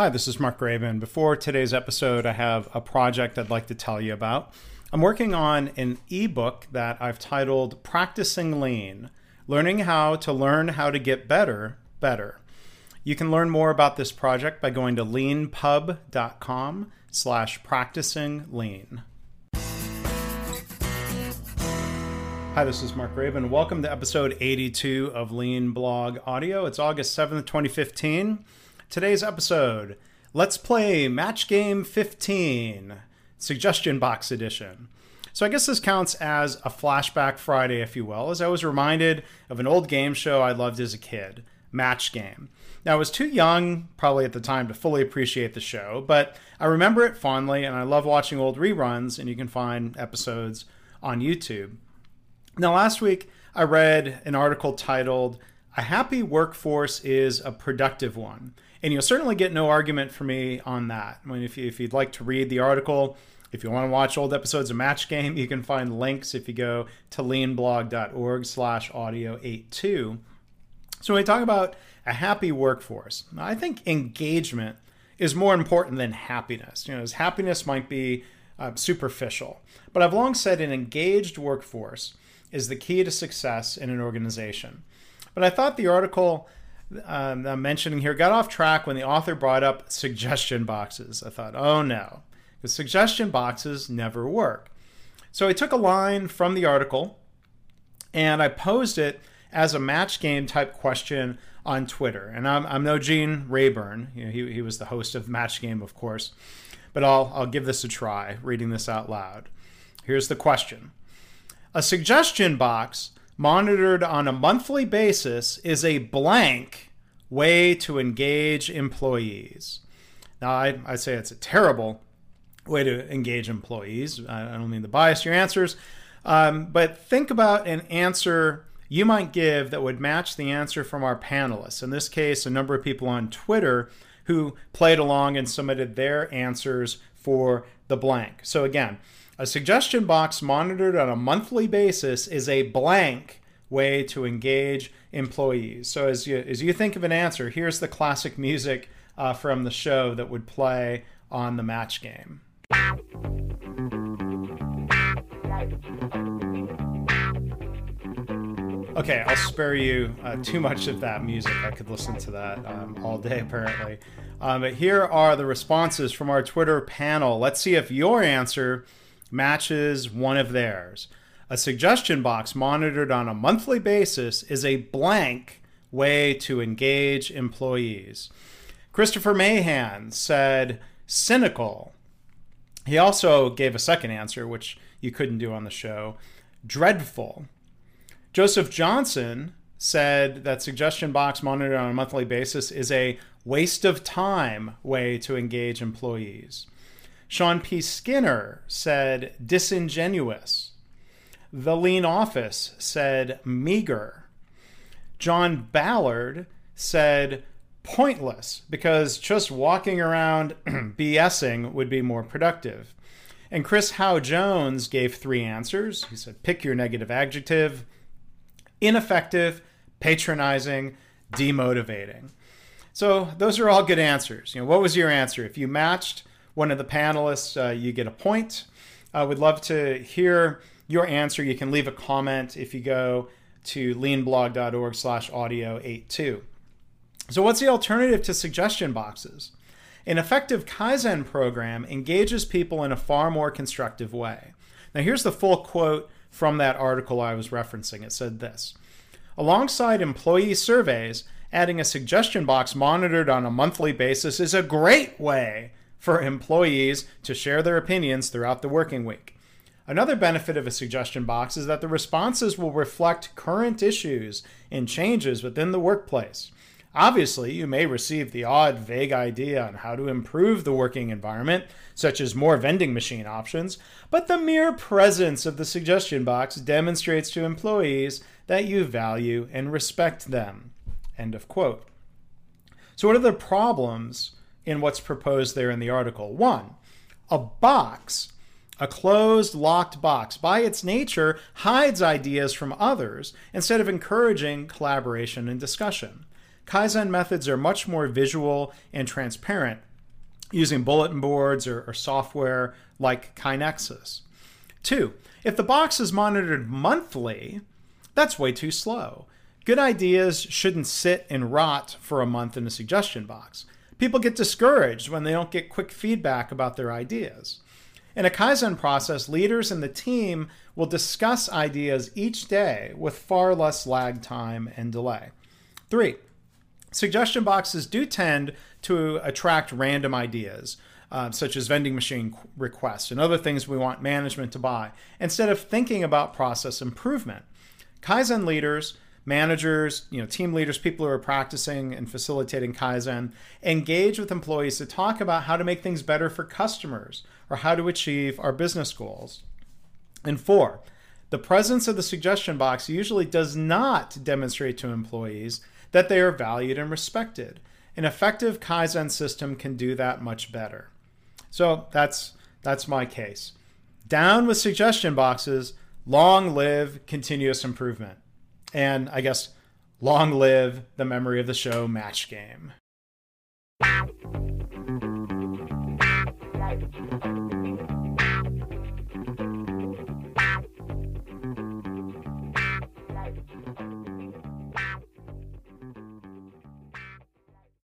Hi, this is Mark Graban. Before today's episode, I have a project I'd like to tell you about. I'm working on an ebook that I've titled Practicing Lean Learning How to Learn How to Get Better, Better. You can learn more about this project by going to leanpub.com slash practicing lean. Hi, this is Mark Graban. Welcome to episode 82 of Lean Blog Audio. It's August 7th, 2015. Today's episode Let's Play Match Game 15, Suggestion Box Edition. So I guess this counts as a flashback Friday, if you will, as I was reminded of an old game show I loved as a kid, Match Game. Now, I was too young, probably at the time, to fully appreciate the show, but I remember it fondly, and I love watching old reruns, and you can find episodes on YouTube. Now, last week I read an article titled, A Happy Workforce is a Productive One and you'll certainly get no argument from me on that. I mean, if, you, if you'd like to read the article, if you want to watch old episodes of Match Game, you can find links if you go to leanblog.org slash audio 82. So we talk about a happy workforce, I think engagement is more important than happiness. You know, as happiness might be uh, superficial, but I've long said an engaged workforce is the key to success in an organization. But I thought the article um, I'm mentioning here got off track when the author brought up suggestion boxes. I thought, oh no, because suggestion boxes never work. So I took a line from the article and I posed it as a match game type question on Twitter. And I'm, I'm no Gene Rayburn. You know, he, he was the host of Match Game, of course. But I'll, I'll give this a try, reading this out loud. Here's the question A suggestion box monitored on a monthly basis is a blank way to engage employees. Now, I, I say it's a terrible way to engage employees. I don't mean to bias your answers, um, but think about an answer you might give that would match the answer from our panelists. In this case, a number of people on Twitter who played along and submitted their answers for the blank. So, again, a suggestion box monitored on a monthly basis is a blank way to engage employees. So as you as you think of an answer, here's the classic music uh, from the show that would play on the match game. Okay, I'll spare you uh, too much of that music. I could listen to that um, all day, apparently. Um, but here are the responses from our Twitter panel. Let's see if your answer matches one of theirs. A suggestion box monitored on a monthly basis is a blank way to engage employees. Christopher Mahan said cynical. He also gave a second answer, which you couldn't do on the show dreadful. Joseph Johnson said that suggestion box monitored on a monthly basis is a waste of time way to engage employees. Sean P. Skinner said disingenuous. The Lean Office said meager. John Ballard said pointless because just walking around BSing would be more productive. And Chris Howe Jones gave three answers. He said pick your negative adjective ineffective, patronizing, demotivating. So those are all good answers. You know, what was your answer? If you matched one of the panelists, uh, you get a point. I uh, would love to hear your answer. You can leave a comment if you go to leanblog.org slash audio 82. So what's the alternative to suggestion boxes? An effective Kaizen program engages people in a far more constructive way. Now here's the full quote from that article I was referencing. It said this Alongside employee surveys, adding a suggestion box monitored on a monthly basis is a great way for employees to share their opinions throughout the working week. Another benefit of a suggestion box is that the responses will reflect current issues and changes within the workplace. Obviously, you may receive the odd, vague idea on how to improve the working environment, such as more vending machine options, but the mere presence of the suggestion box demonstrates to employees that you value and respect them. End of quote. So, what are the problems in what's proposed there in the article? One, a box, a closed, locked box, by its nature, hides ideas from others instead of encouraging collaboration and discussion. Kaizen methods are much more visual and transparent using bulletin boards or, or software like KaiNexus. Two, if the box is monitored monthly, that's way too slow. Good ideas shouldn't sit and rot for a month in a suggestion box. People get discouraged when they don't get quick feedback about their ideas. In a Kaizen process, leaders and the team will discuss ideas each day with far less lag time and delay. Three, suggestion boxes do tend to attract random ideas, uh, such as vending machine requests and other things we want management to buy, instead of thinking about process improvement. Kaizen leaders, managers, you know, team leaders, people who are practicing and facilitating Kaizen, engage with employees to talk about how to make things better for customers or how to achieve our business goals. And four, the presence of the suggestion box usually does not demonstrate to employees that they are valued and respected. An effective Kaizen system can do that much better. So that's that's my case. Down with suggestion boxes, long live continuous improvement. And I guess long live the memory of the show match game.